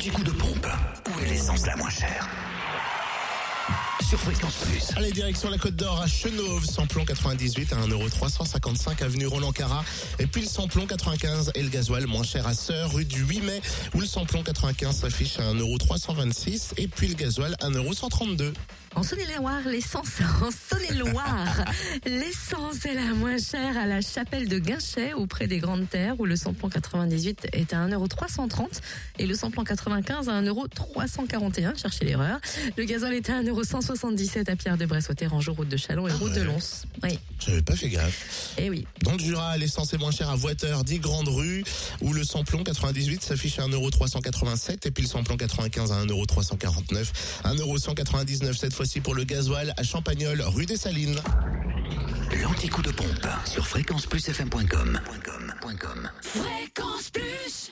L'anti-coup de pompe. Où est l'essence la moins chère? Sur Fréquence Plus. Allez, direction la Côte d'Or à Chenauve, samplon 98 à 1,355€ avenue Roland Cara. Et puis le samplon 95 et le gasoil moins cher à Sœur, rue du 8 mai, où le samplon 95 s'affiche à 1,326€ et puis le gasoil 1,132€. En Saône-et-Loire, l'essence en Saône-et-Loire, l'essence est la moins chère à la chapelle de Guinchet auprès des Grandes Terres où le samplon 98 est à 1,330€ et le samplon 95 à 1,341€, cherchez l'erreur. Le gasoil est à 1,177€ à Pierre de Bresse au Terrangeau, route de Chalon et Ah route de. Lons. Oui, J'avais pas fait gaffe. et oui. Dans le Jura, l'essence est moins chère à Voiteur, 10 Grande Rue, où le samplon 98 s'affiche à 1,387€ et puis le samplon 95 à 1,349€. 1,199€ cette fois-ci pour le gasoil à Champagnol, rue des Salines. L'anti-coup de pompe sur fréquenceplusfm.com. Fréquence Plus